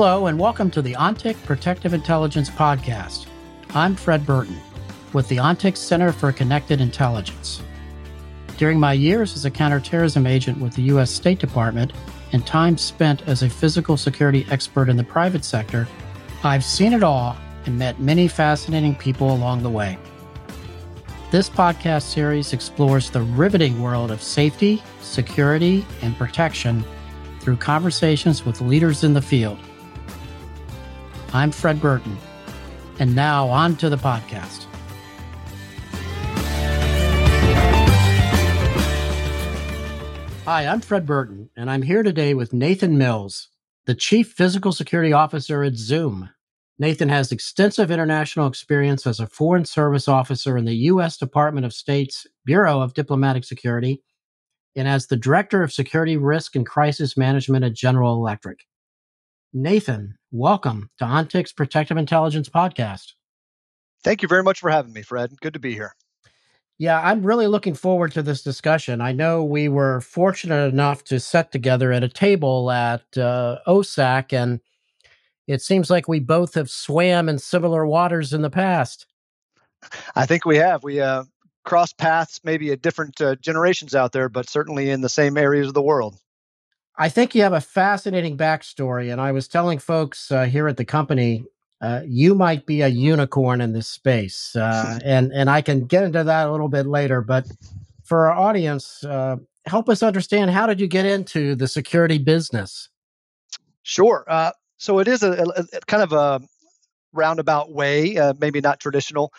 Hello, and welcome to the ONTIC Protective Intelligence Podcast. I'm Fred Burton with the ONTIC Center for Connected Intelligence. During my years as a counterterrorism agent with the U.S. State Department and time spent as a physical security expert in the private sector, I've seen it all and met many fascinating people along the way. This podcast series explores the riveting world of safety, security, and protection through conversations with leaders in the field. I'm Fred Burton. And now on to the podcast. Hi, I'm Fred Burton, and I'm here today with Nathan Mills, the Chief Physical Security Officer at Zoom. Nathan has extensive international experience as a Foreign Service Officer in the U.S. Department of State's Bureau of Diplomatic Security and as the Director of Security Risk and Crisis Management at General Electric. Nathan, welcome to ONTIC's Protective Intelligence Podcast. Thank you very much for having me, Fred. Good to be here. Yeah, I'm really looking forward to this discussion. I know we were fortunate enough to sit together at a table at uh, OSAC, and it seems like we both have swam in similar waters in the past. I think we have. We uh, crossed paths, maybe at different uh, generations out there, but certainly in the same areas of the world. I think you have a fascinating backstory, and I was telling folks uh, here at the company, uh, you might be a unicorn in this space, uh, and and I can get into that a little bit later. But for our audience, uh, help us understand how did you get into the security business? Sure. Uh, so it is a, a, a, kind of a roundabout way, uh, maybe not traditional.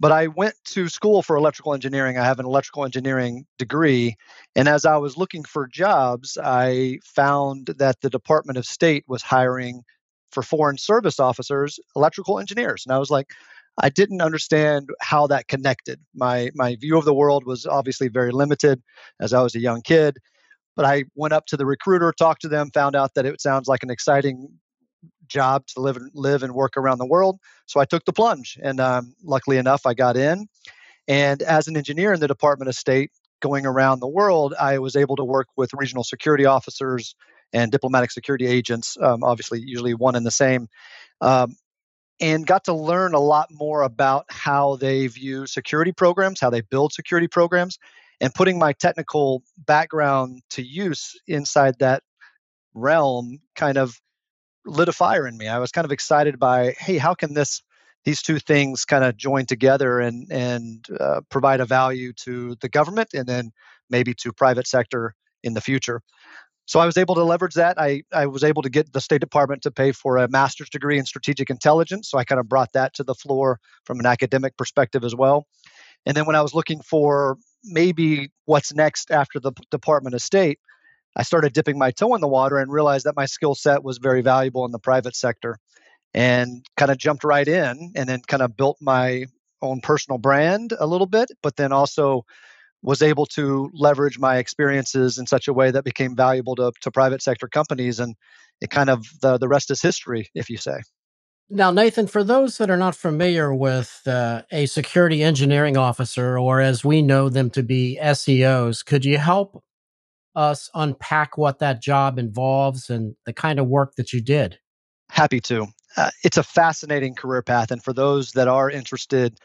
But I went to school for electrical engineering. I have an electrical engineering degree. And as I was looking for jobs, I found that the Department of State was hiring for foreign service officers electrical engineers. And I was like, I didn't understand how that connected. My my view of the world was obviously very limited as I was a young kid. But I went up to the recruiter, talked to them, found out that it sounds like an exciting job to live and live and work around the world. So I took the plunge, and um, luckily enough, I got in. And as an engineer in the Department of State, going around the world, I was able to work with regional security officers and diplomatic security agents, um, obviously, usually one and the same, um, and got to learn a lot more about how they view security programs, how they build security programs, and putting my technical background to use inside that realm kind of lit a fire in me. I was kind of excited by, hey, how can this these two things kind of join together and and uh, provide a value to the government and then maybe to private sector in the future. So I was able to leverage that. I, I was able to get the State Department to pay for a master's degree in strategic intelligence. So I kind of brought that to the floor from an academic perspective as well. And then when I was looking for maybe what's next after the Department of State, I started dipping my toe in the water and realized that my skill set was very valuable in the private sector and kind of jumped right in and then kind of built my own personal brand a little bit, but then also was able to leverage my experiences in such a way that became valuable to, to private sector companies. And it kind of, the, the rest is history, if you say. Now, Nathan, for those that are not familiar with uh, a security engineering officer, or as we know them to be SEOs, could you help us unpack what that job involves and the kind of work that you did? Happy to. Uh, it's a fascinating career path. And for those that are interested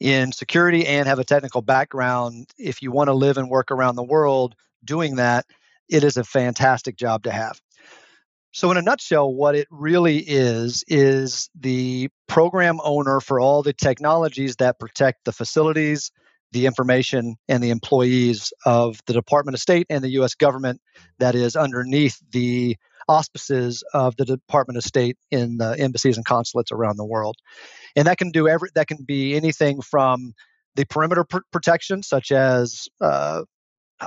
in security and have a technical background, if you want to live and work around the world doing that, it is a fantastic job to have. So, in a nutshell, what it really is, is the program owner for all the technologies that protect the facilities, the information and the employees of the Department of State and the U.S. government that is underneath the auspices of the Department of State in the embassies and consulates around the world. And that can do every that can be anything from the perimeter pr- protection, such as uh,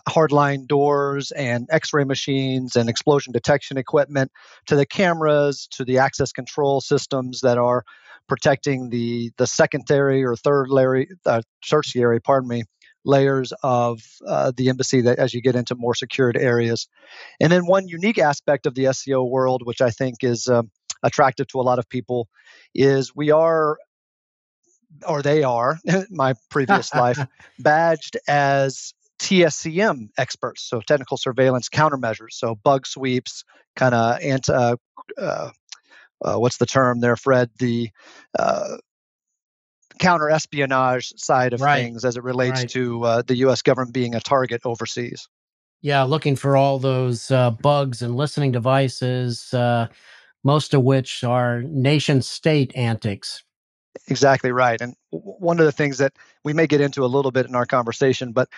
hardline doors and x-ray machines and explosion detection equipment to the cameras to the access control systems that are protecting the the secondary or third layer, uh, tertiary, pardon me, layers of uh, the embassy that as you get into more secured areas. And then one unique aspect of the seo world, which I think is um, attractive to a lot of people, is we are or they are my previous life badged as TSCM experts, so technical surveillance countermeasures, so bug sweeps, kind of anti uh, uh, uh, what's the term there, Fred? The uh, counter espionage side of right. things as it relates right. to uh, the U.S. government being a target overseas. Yeah, looking for all those uh, bugs and listening devices, uh, most of which are nation state antics. Exactly right. And one of the things that we may get into a little bit in our conversation, but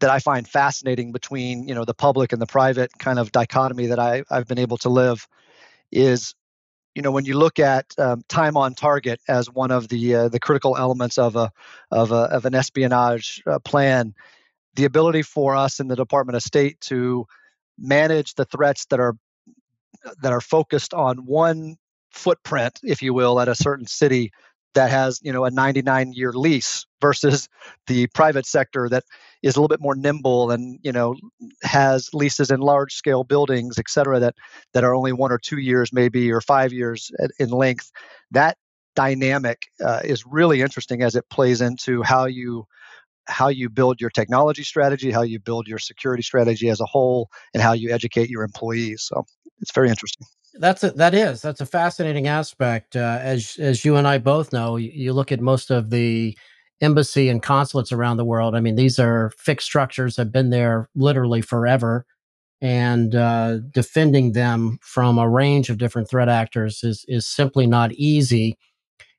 that I find fascinating between you know the public and the private kind of dichotomy that I, I've been able to live is you know when you look at um, time on target as one of the uh, the critical elements of a of a of an espionage uh, plan the ability for us in the Department of State to manage the threats that are that are focused on one footprint, if you will, at a certain city that has you know a 99 year lease versus the private sector that is a little bit more nimble and you know has leases in large scale buildings et cetera that that are only one or two years maybe or five years in length that dynamic uh, is really interesting as it plays into how you how you build your technology strategy, how you build your security strategy as a whole, and how you educate your employees. So it's very interesting. That's a, that is that's a fascinating aspect. Uh, as as you and I both know, you, you look at most of the embassy and consulates around the world. I mean, these are fixed structures have been there literally forever, and uh, defending them from a range of different threat actors is is simply not easy.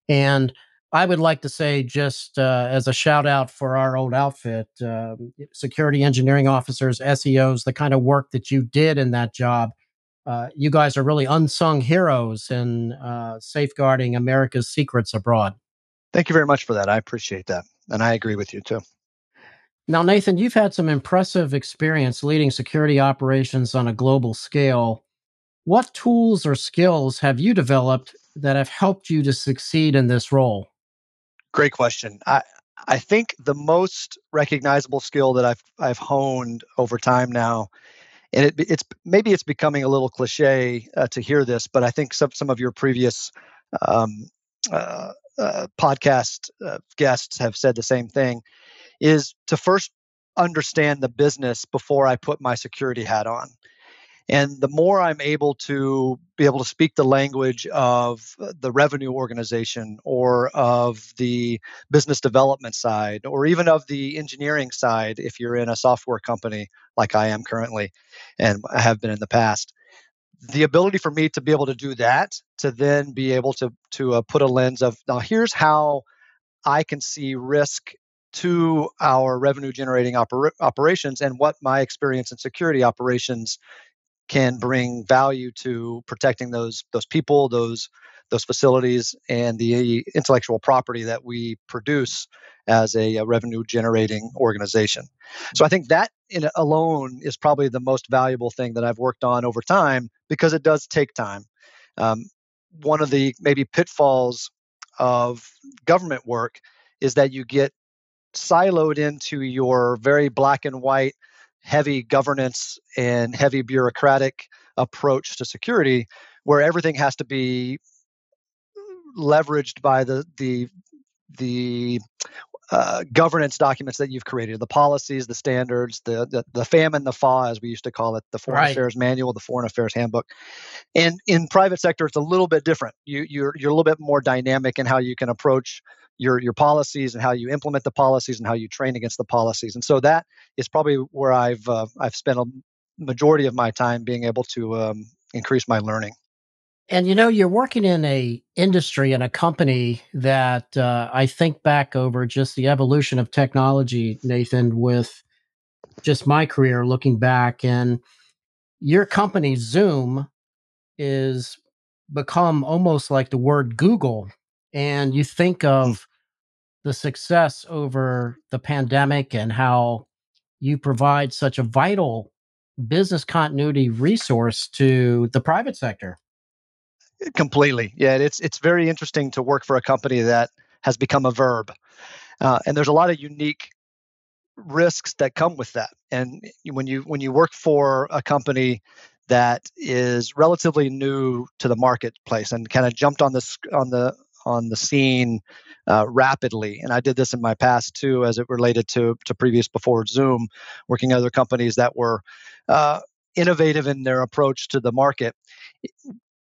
And I would like to say, just uh, as a shout out for our old outfit, uh, security engineering officers, SEOs, the kind of work that you did in that job. Uh, you guys are really unsung heroes in uh, safeguarding America's secrets abroad. Thank you very much for that. I appreciate that. And I agree with you too. Now, Nathan, you've had some impressive experience leading security operations on a global scale. What tools or skills have you developed that have helped you to succeed in this role? Great question. I I think the most recognizable skill that I've I've honed over time now, and it, it's maybe it's becoming a little cliche uh, to hear this, but I think some some of your previous um, uh, uh, podcast uh, guests have said the same thing, is to first understand the business before I put my security hat on. And the more I'm able to be able to speak the language of the revenue organization or of the business development side or even of the engineering side, if you're in a software company like I am currently and I have been in the past, the ability for me to be able to do that, to then be able to, to uh, put a lens of now here's how I can see risk to our revenue generating oper- operations and what my experience in security operations can bring value to protecting those those people, those those facilities, and the intellectual property that we produce as a, a revenue generating organization. So I think that in alone is probably the most valuable thing that I've worked on over time because it does take time. Um, one of the maybe pitfalls of government work is that you get siloed into your very black and white heavy governance and heavy bureaucratic approach to security where everything has to be leveraged by the the the uh, governance documents that you've created, the policies, the standards, the, the the FAM and the FA, as we used to call it, the Foreign right. Affairs Manual, the Foreign Affairs Handbook. And in private sector, it's a little bit different. You you're you're a little bit more dynamic in how you can approach your your policies and how you implement the policies and how you train against the policies. And so that is probably where I've uh, I've spent a majority of my time being able to um, increase my learning. And you know, you're working in a industry and a company that uh, I think back over just the evolution of technology, Nathan, with just my career looking back, and your company Zoom is become almost like the word Google and you think hmm. of the success over the pandemic and how you provide such a vital business continuity resource to the private sector. Completely. Yeah, it's it's very interesting to work for a company that has become a verb. Uh, and there's a lot of unique risks that come with that. And when you when you work for a company that is relatively new to the marketplace and kind of jumped on this on the on the scene uh, rapidly. And I did this in my past too, as it related to to previous before Zoom, working other companies that were uh, innovative in their approach to the market.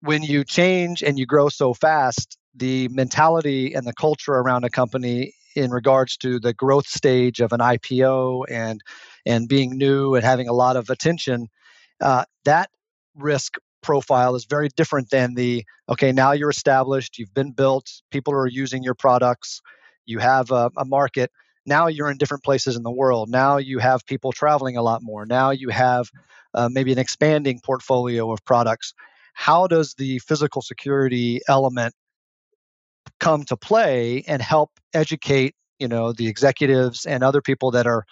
when you change and you grow so fast, the mentality and the culture around a company in regards to the growth stage of an IPO and and being new and having a lot of attention, uh, that risk profile is very different than the okay now you're established, you've been built, people are using your products, you have a, a market. Now you're in different places in the world. Now you have people traveling a lot more. Now you have uh, maybe an expanding portfolio of products. How does the physical security element come to play and help educate you know the executives and other people that are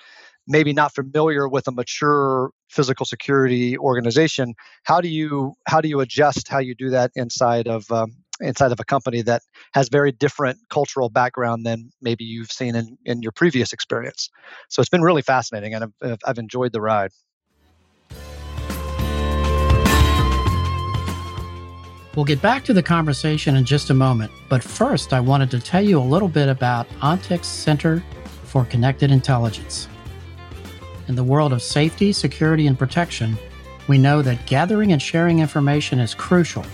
maybe not familiar with a mature physical security organization how do you how do you adjust how you do that inside of um, inside of a company that has very different cultural background than maybe you've seen in, in your previous experience so it's been really fascinating and I've, I've enjoyed the ride We'll get back to the conversation in just a moment, but first I wanted to tell you a little bit about ONTIC's Center for Connected Intelligence. In the world of safety, security, and protection, we know that gathering and sharing information is crucial.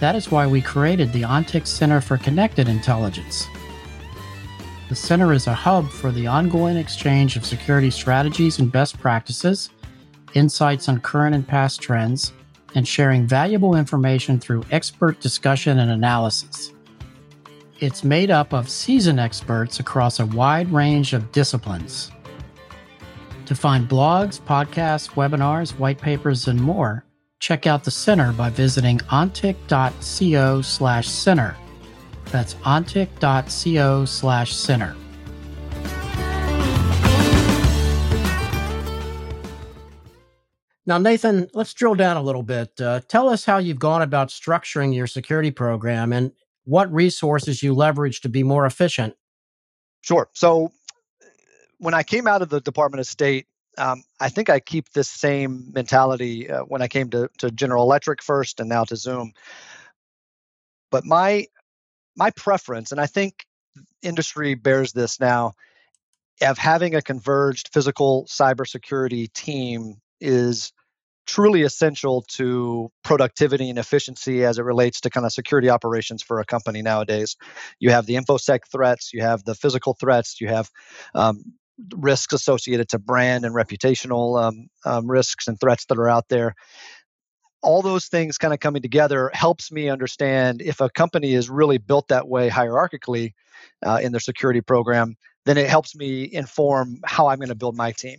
That is why we created the ONTIC Center for Connected Intelligence. The center is a hub for the ongoing exchange of security strategies and best practices, insights on current and past trends, and sharing valuable information through expert discussion and analysis. It's made up of seasoned experts across a wide range of disciplines. To find blogs, podcasts, webinars, white papers, and more, check out the center by visiting ontic.co slash center. That's ontic.co slash center. Now, Nathan, let's drill down a little bit. Uh, tell us how you've gone about structuring your security program and what resources you leverage to be more efficient. Sure. So, when I came out of the Department of State, um, I think I keep this same mentality uh, when I came to, to General Electric first and now to Zoom. But my my preference, and I think industry bears this now, of having a converged physical cybersecurity team is truly essential to productivity and efficiency as it relates to kind of security operations for a company nowadays. You have the infosec threats, you have the physical threats, you have um, risks associated to brand and reputational um, um, risks and threats that are out there. All those things kind of coming together helps me understand if a company is really built that way hierarchically uh, in their security program, then it helps me inform how I'm going to build my team.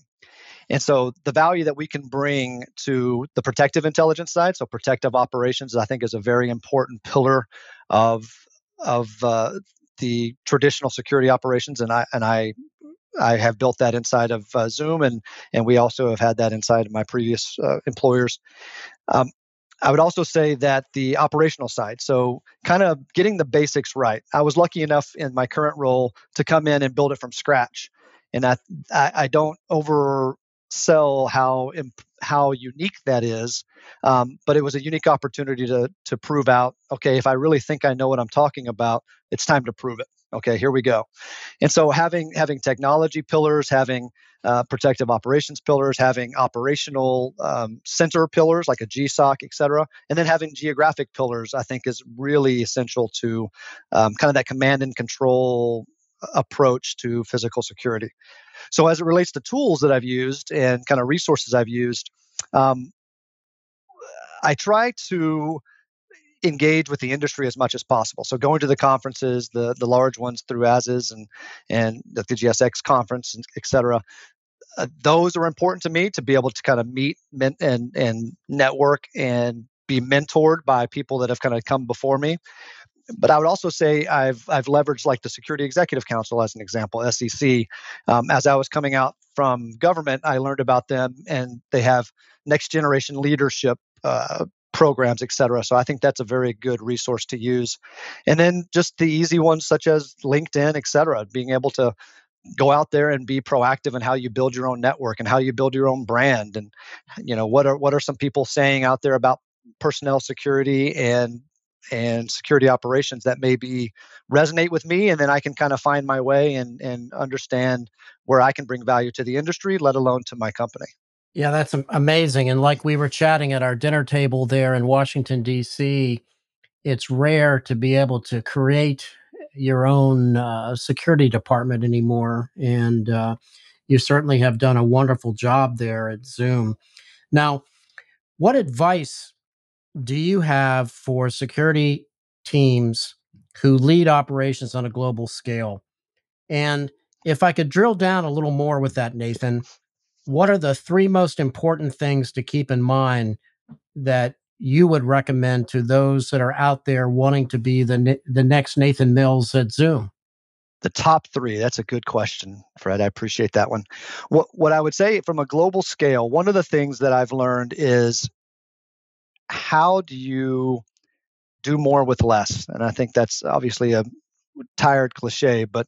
And so the value that we can bring to the protective intelligence side, so protective operations, I think is a very important pillar of of uh, the traditional security operations. And I and I I have built that inside of uh, Zoom, and and we also have had that inside of my previous uh, employers. Um, I would also say that the operational side, so kind of getting the basics right. I was lucky enough in my current role to come in and build it from scratch, and I I, I don't over sell how how unique that is. Um, but it was a unique opportunity to to prove out. Okay, if I really think I know what I'm talking about, it's time to prove it. Okay, here we go. And so having having technology pillars, having uh, protective operations pillars, having operational um, center pillars like a GSOC, et cetera, and then having geographic pillars, I think is really essential to um, kind of that command and control approach to physical security. So, as it relates to tools that I've used and kind of resources I've used, um, I try to engage with the industry as much as possible. So going to the conferences, the the large ones through ASIS and and the, GSX conference, et cetera. Uh, those are important to me to be able to kind of meet and and network and be mentored by people that have kind of come before me but I would also say I've I've leveraged like the Security Executive Council as an example, SEC. Um, as I was coming out from government, I learned about them, and they have next generation leadership uh, programs, et cetera. So I think that's a very good resource to use. And then just the easy ones such as LinkedIn, et cetera, being able to go out there and be proactive in how you build your own network and how you build your own brand and you know what are what are some people saying out there about personnel security and and security operations that maybe resonate with me and then i can kind of find my way and, and understand where i can bring value to the industry let alone to my company Yeah, that's amazing. And like we were chatting at our dinner table there in Washington, D.C., it's rare to be able to create your own uh, security department anymore. And uh, you certainly have done a wonderful job there at Zoom. Now, what advice do you have for security teams who lead operations on a global scale? And if I could drill down a little more with that, Nathan, what are the three most important things to keep in mind that you would recommend to those that are out there wanting to be the the next Nathan Mills at Zoom? The top three. That's a good question, Fred. I appreciate that one. What what I would say from a global scale, one of the things that I've learned is how do you do more with less? And I think that's obviously a tired cliche, but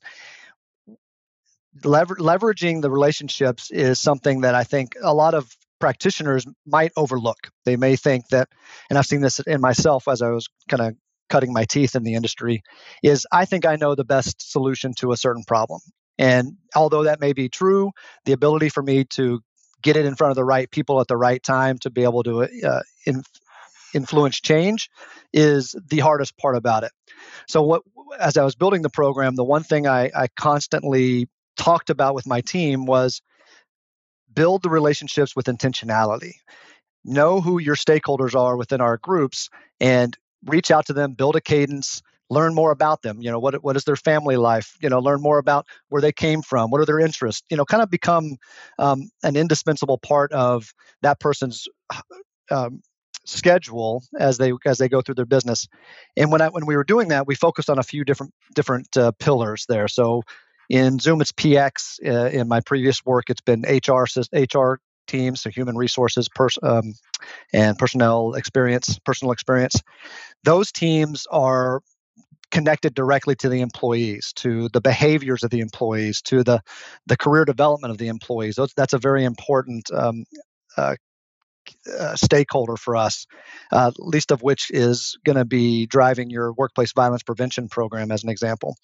lever- leveraging the relationships is something that I think a lot of practitioners might overlook. They may think that, and I've seen this in myself as I was kind of cutting my teeth in the industry, is I think I know the best solution to a certain problem. And although that may be true, the ability for me to get it in front of the right people at the right time to be able to uh, in, influence change is the hardest part about it. So, what as I was building the program, the one thing I, I constantly talked about with my team was build the relationships with intentionality. Know who your stakeholders are within our groups and reach out to them, build a cadence, learn more about them. You know, what what is their family life? You know, learn more about where they came from. What are their interests? You know, kind of become um, an indispensable part of that person's um, schedule as they as they go through their business. And when I when we were doing that, we focused on a few different different uh, pillars there. So in Zoom, it's PX. Uh, in my previous work, it's been HR HR teams, so human resources, pers- um, and personnel experience, personal experience. Those teams are connected directly to the employees, to the behaviors of the employees, to the the career development of the employees. Those, that's a very important um, uh, uh, stakeholder for us, uh, least of which is going to be driving your workplace violence prevention program, as an example.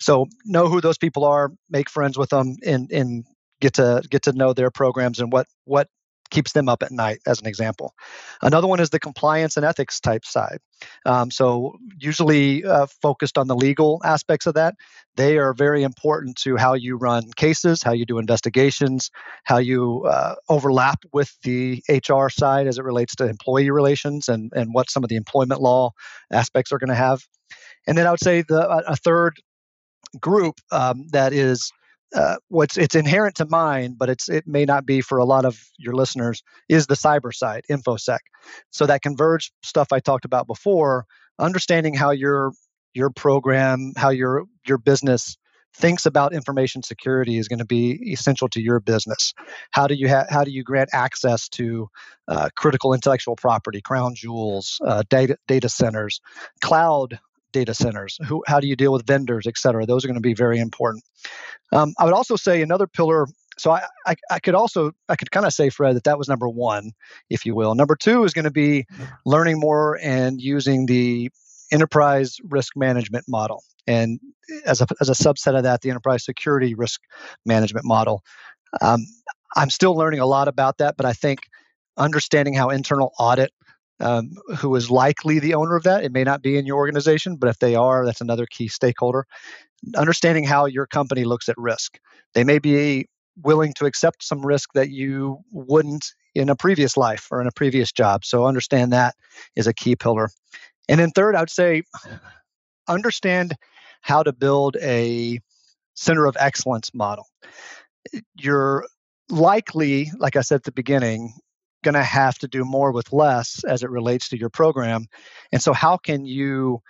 So know who those people are, make friends with them, and and get to get to know their programs and what what keeps them up at night, as an example. Another one is the compliance and ethics type side. Um, so, usually uh, focused on the legal aspects of that. They are very important to how you run cases, how you do investigations, how you uh, overlap with the HR side as it relates to employee relations and, and what some of the employment law aspects are going to have. And then I would say the a third group um, that is uh, what's it's inherent to mine, but it's it may not be for a lot of your listeners, is the cyber side, infosec. So that converged stuff I talked about before, understanding how your your program, how your your business thinks about information security is going to be essential to your business. How do you ha- how do you grant access to uh, critical intellectual property, crown jewels, uh, data data centers, cloud data centers? Who, how do you deal with vendors, et cetera? Those are going to be very important. Um, I would also say another pillar. So I, I, I could also I could kind of say Fred that that was number one, if you will. Number two is going to be learning more and using the enterprise risk management model, and as a as a subset of that, the enterprise security risk management model. Um, I'm still learning a lot about that, but I think understanding how internal audit um, who is likely the owner of that. It may not be in your organization, but if they are, that's another key stakeholder. Understanding how your company looks at risk. They may be willing to accept some risk that you wouldn't in a previous life or in a previous job. So understand that is a key pillar. And then third, I would say understand how to build a center of excellence model. You're likely, like I said at the beginning, going to have to do more with less as it relates to your program. And so, how can you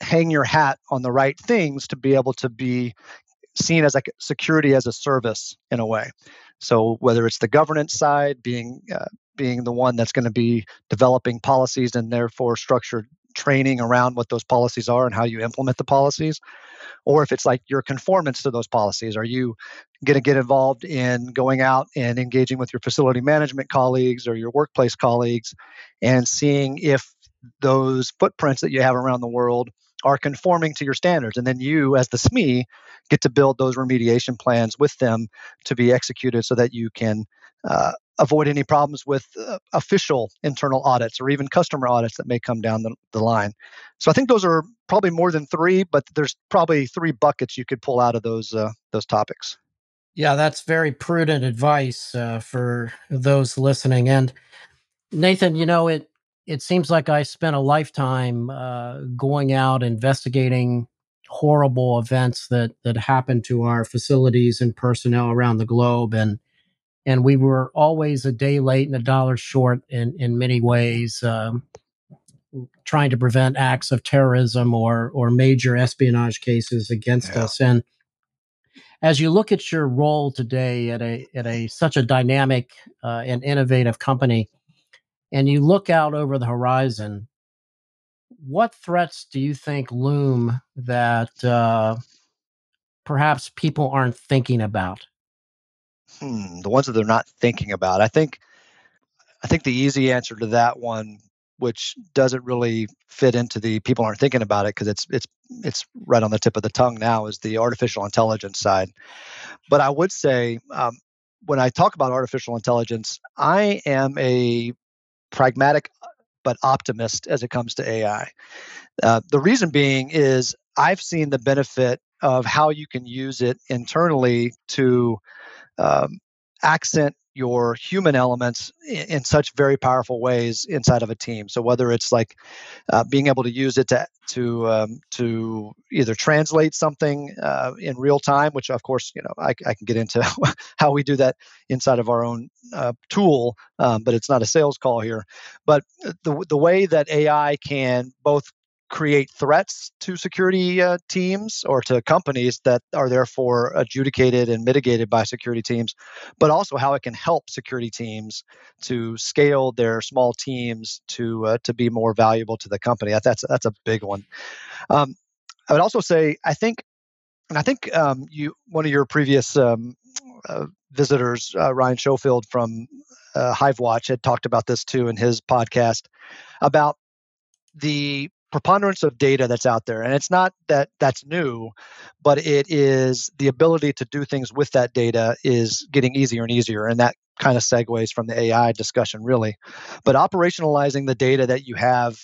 hang your hat on the right things to be able to be seen as like security as a service in a way? So, whether it's the governance side, being uh, being the one that's going to be developing policies and therefore structured training around what those policies are and how you implement the policies or if it's like your conformance to those policies. Are you going to get involved in going out and engaging with your facility management colleagues or your workplace colleagues and seeing if those footprints that you have around the world are conforming to your standards and then you as the sme get to build those remediation plans with them to be executed so that you can uh, avoid any problems with uh, official internal audits or even customer audits that may come down the, the line. So I think those are probably more than three, but there's probably three buckets you could pull out of those uh, those topics. Yeah, that's very prudent advice uh, for those listening. And Nathan, you know it. It seems like I spent a lifetime uh, going out investigating horrible events that that happened to our facilities and personnel around the globe, and and we were always a day late and a dollar short in in many ways. Um, trying to prevent acts of terrorism or or major espionage cases against yeah. us and as you look at your role today at a at a such a dynamic uh, and innovative company and you look out over the horizon what threats do you think loom that uh, perhaps people aren't thinking about hmm, the ones that they're not thinking about. I think I think the easy answer to that one, which doesn't really fit into the people aren't thinking about it because it's it's it's right on the tip of the tongue now, is the artificial intelligence side. But I would say um, when I talk about artificial intelligence, I am a pragmatic but optimist as it comes to AI. Uh, the reason being is I've seen the benefit of how you can use it internally to um, accent your human elements in, such very powerful ways inside of a team. So whether it's like uh, being able to use it to to um, to either translate something uh, in real time, which of course you know I, I can get into how we do that inside of our own uh, tool, um, but it's not a sales call here. But the the way that AI can both create threats to security uh, teams or to companies that are therefore adjudicated and mitigated by security teams, but also how it can help security teams to scale their small teams to uh, to be more valuable to the company. That's that's a big one. Um, I would also say I think, and I think um, you one of your previous um, uh, visitors, uh, Ryan Schonfeld from uh, HiveWatch, had talked about this too in his podcast about the preponderance of data that's out there and it's not that that's new but it is the ability to do things with that data is getting easier and easier and that kind of segues from the ai discussion really. But operationalizing the data that you have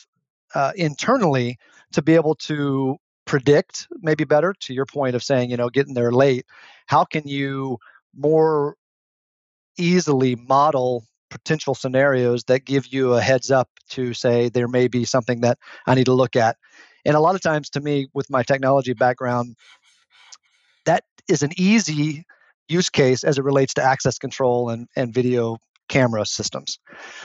uh, internally to be able to predict maybe better to your point of saying you know getting there late how can you more easily model potential scenarios that give you a heads up to say there may be something that I need to look at. And a lot of times, to me, with my technology background, that is an easy use case as it relates to access control and, and video camera systems.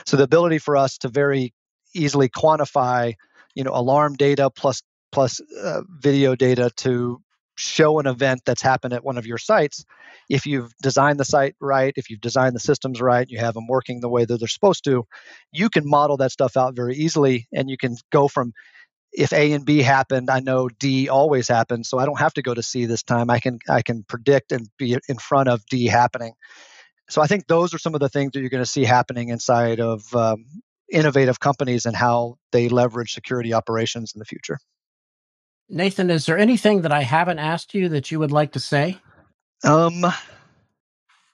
So the ability for us to very easily quantify, you know, alarm data plus plus uh, video data to show an event that's happened at one of your sites if you've designed the site right if you've designed the systems right you have them working the way that they're supposed to you can model that stuff out very easily and you can go from if a and b happened i know d always happens so i don't have to go to c this time. I can i can predict and be in front of d happening. So i think those are some of the things that you're going to see happening inside of um, innovative companies and how they leverage security operations in the future Nathan, is there anything that I haven't asked you that you would like to say? Um,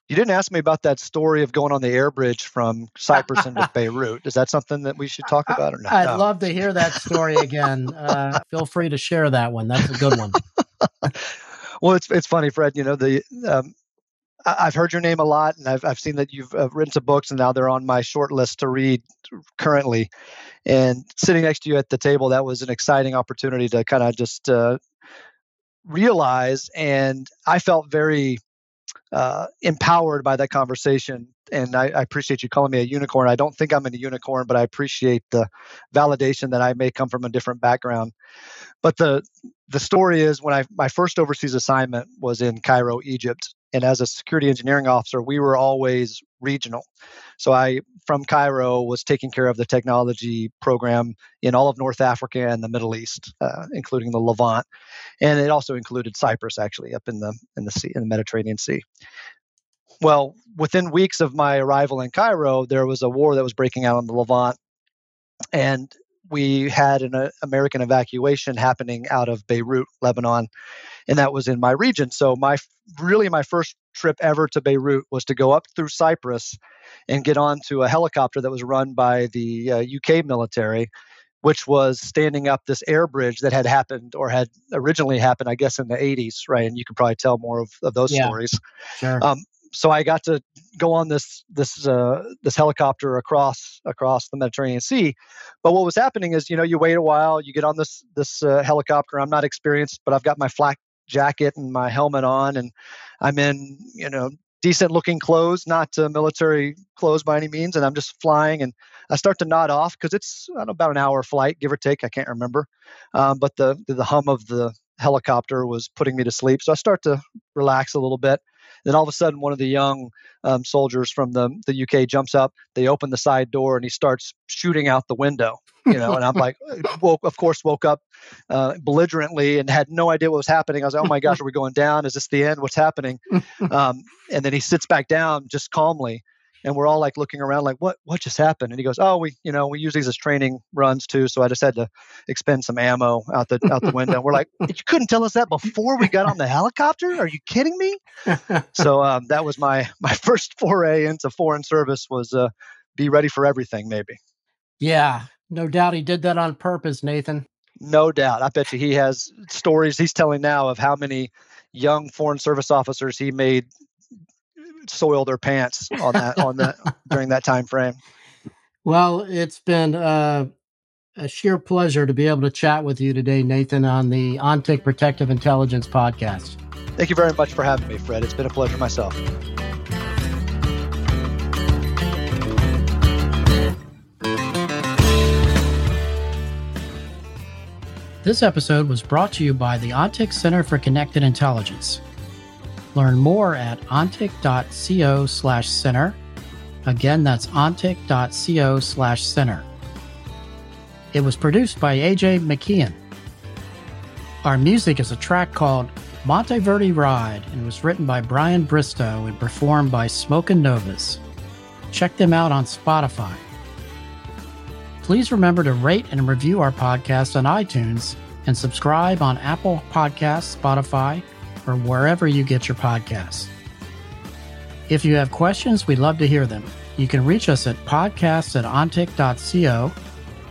you didn't ask me about that story of going on the air bridge from Cyprus into Beirut. Is that something that we should talk about or not? I'd no. love to hear that story again. Uh, feel free to share that one. That's a good one. well, it's it's funny, Fred. You know the um, I've heard your name a lot, and I've I've seen that you've uh, written some books, and now they're on my short list to read currently. And sitting next to you at the table, that was an exciting opportunity to kind of just uh, realize, and I felt very uh, empowered by that conversation. And I, I, appreciate you calling me a unicorn. I don't think I'm a unicorn, but I appreciate the validation that I may come from a different background. But the the story is when I my first overseas assignment was in Cairo, Egypt, and as a security engineering officer we were always regional. So i from cairo was taking care of the technology program in all of north africa and the middle east uh, including the levant. And it also included cyprus actually up in the in the sea in the mediterranean sea. Well within weeks of my arrival in cairo there was a war that was breaking out in the levant. And we had an uh, American evacuation happening out of Beirut, Lebanon, and that was in my region. So my really my first trip ever to Beirut was to go up through Cyprus and get onto a helicopter that was run by the uh, UK military, which was standing up this air bridge that had happened or had originally happened, I guess, in the 80s, right? And you could probably tell more of, of those Yeah. stories. Sure. Um, so I got to go on this this uh, this helicopter across across the Mediterranean Sea. But what was happening is, you know, you wait a while, you get on this this uh, helicopter. I'm not experienced, but I've got my flak jacket and my helmet on, and I'm in, you know, decent looking clothes, not uh, military clothes by any means, and I'm just flying. And I start to nod off because it's know, about an hour flight, give or take. I can't remember, um, but the the hum of the helicopter was putting me to sleep. So I start to relax a little bit. Then all of a sudden, one of the young um, soldiers from the the UK jumps up. They open the side door, and he starts shooting out the window. You know, and I'm like, woke, of course, woke up uh, belligerently and had no idea what was happening. I was like, oh my gosh, are we going down? Is this the end? What's happening? Um, and then he sits back down just calmly, and we're all like looking around, like, what what just happened? And he goes, oh, we you know we use these as training runs too, so I just had to expend some ammo out the out the window. We're like, you couldn't tell us that before we got on the helicopter? Are you kidding me? so um, that was my my first foray into foreign service was uh, be ready for everything maybe yeah. No doubt he did that on purpose, Nathan. no doubt i bet you he has stories he's telling now of how many young foreign service officers he made soil their pants on that on that during that time frame Well, it's been uh, a sheer pleasure to be able to chat with you today, Nathan, on the ONTIC Protective Intelligence podcast. thank you very much for having me fred it's been a pleasure myself This episode was brought to you by the ONTIC Center for Connected Intelligence. Learn more at ontic.co slash center. Again, that's ontic.co slash center. It was produced by AJ McKeon. Our music is a track called Monteverdi Ride and was written by Brian Bristow and performed by Smoke and Novas. Check them out on Spotify. Please remember to rate and review our podcast on iTunes and subscribe on Apple Podcasts, Spotify, or wherever you get your podcasts. If you have questions, we'd love to hear them. You can reach us at podcasts at ontic.co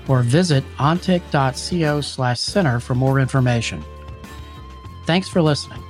or visit ontic.co slash center for more information. Thanks for listening.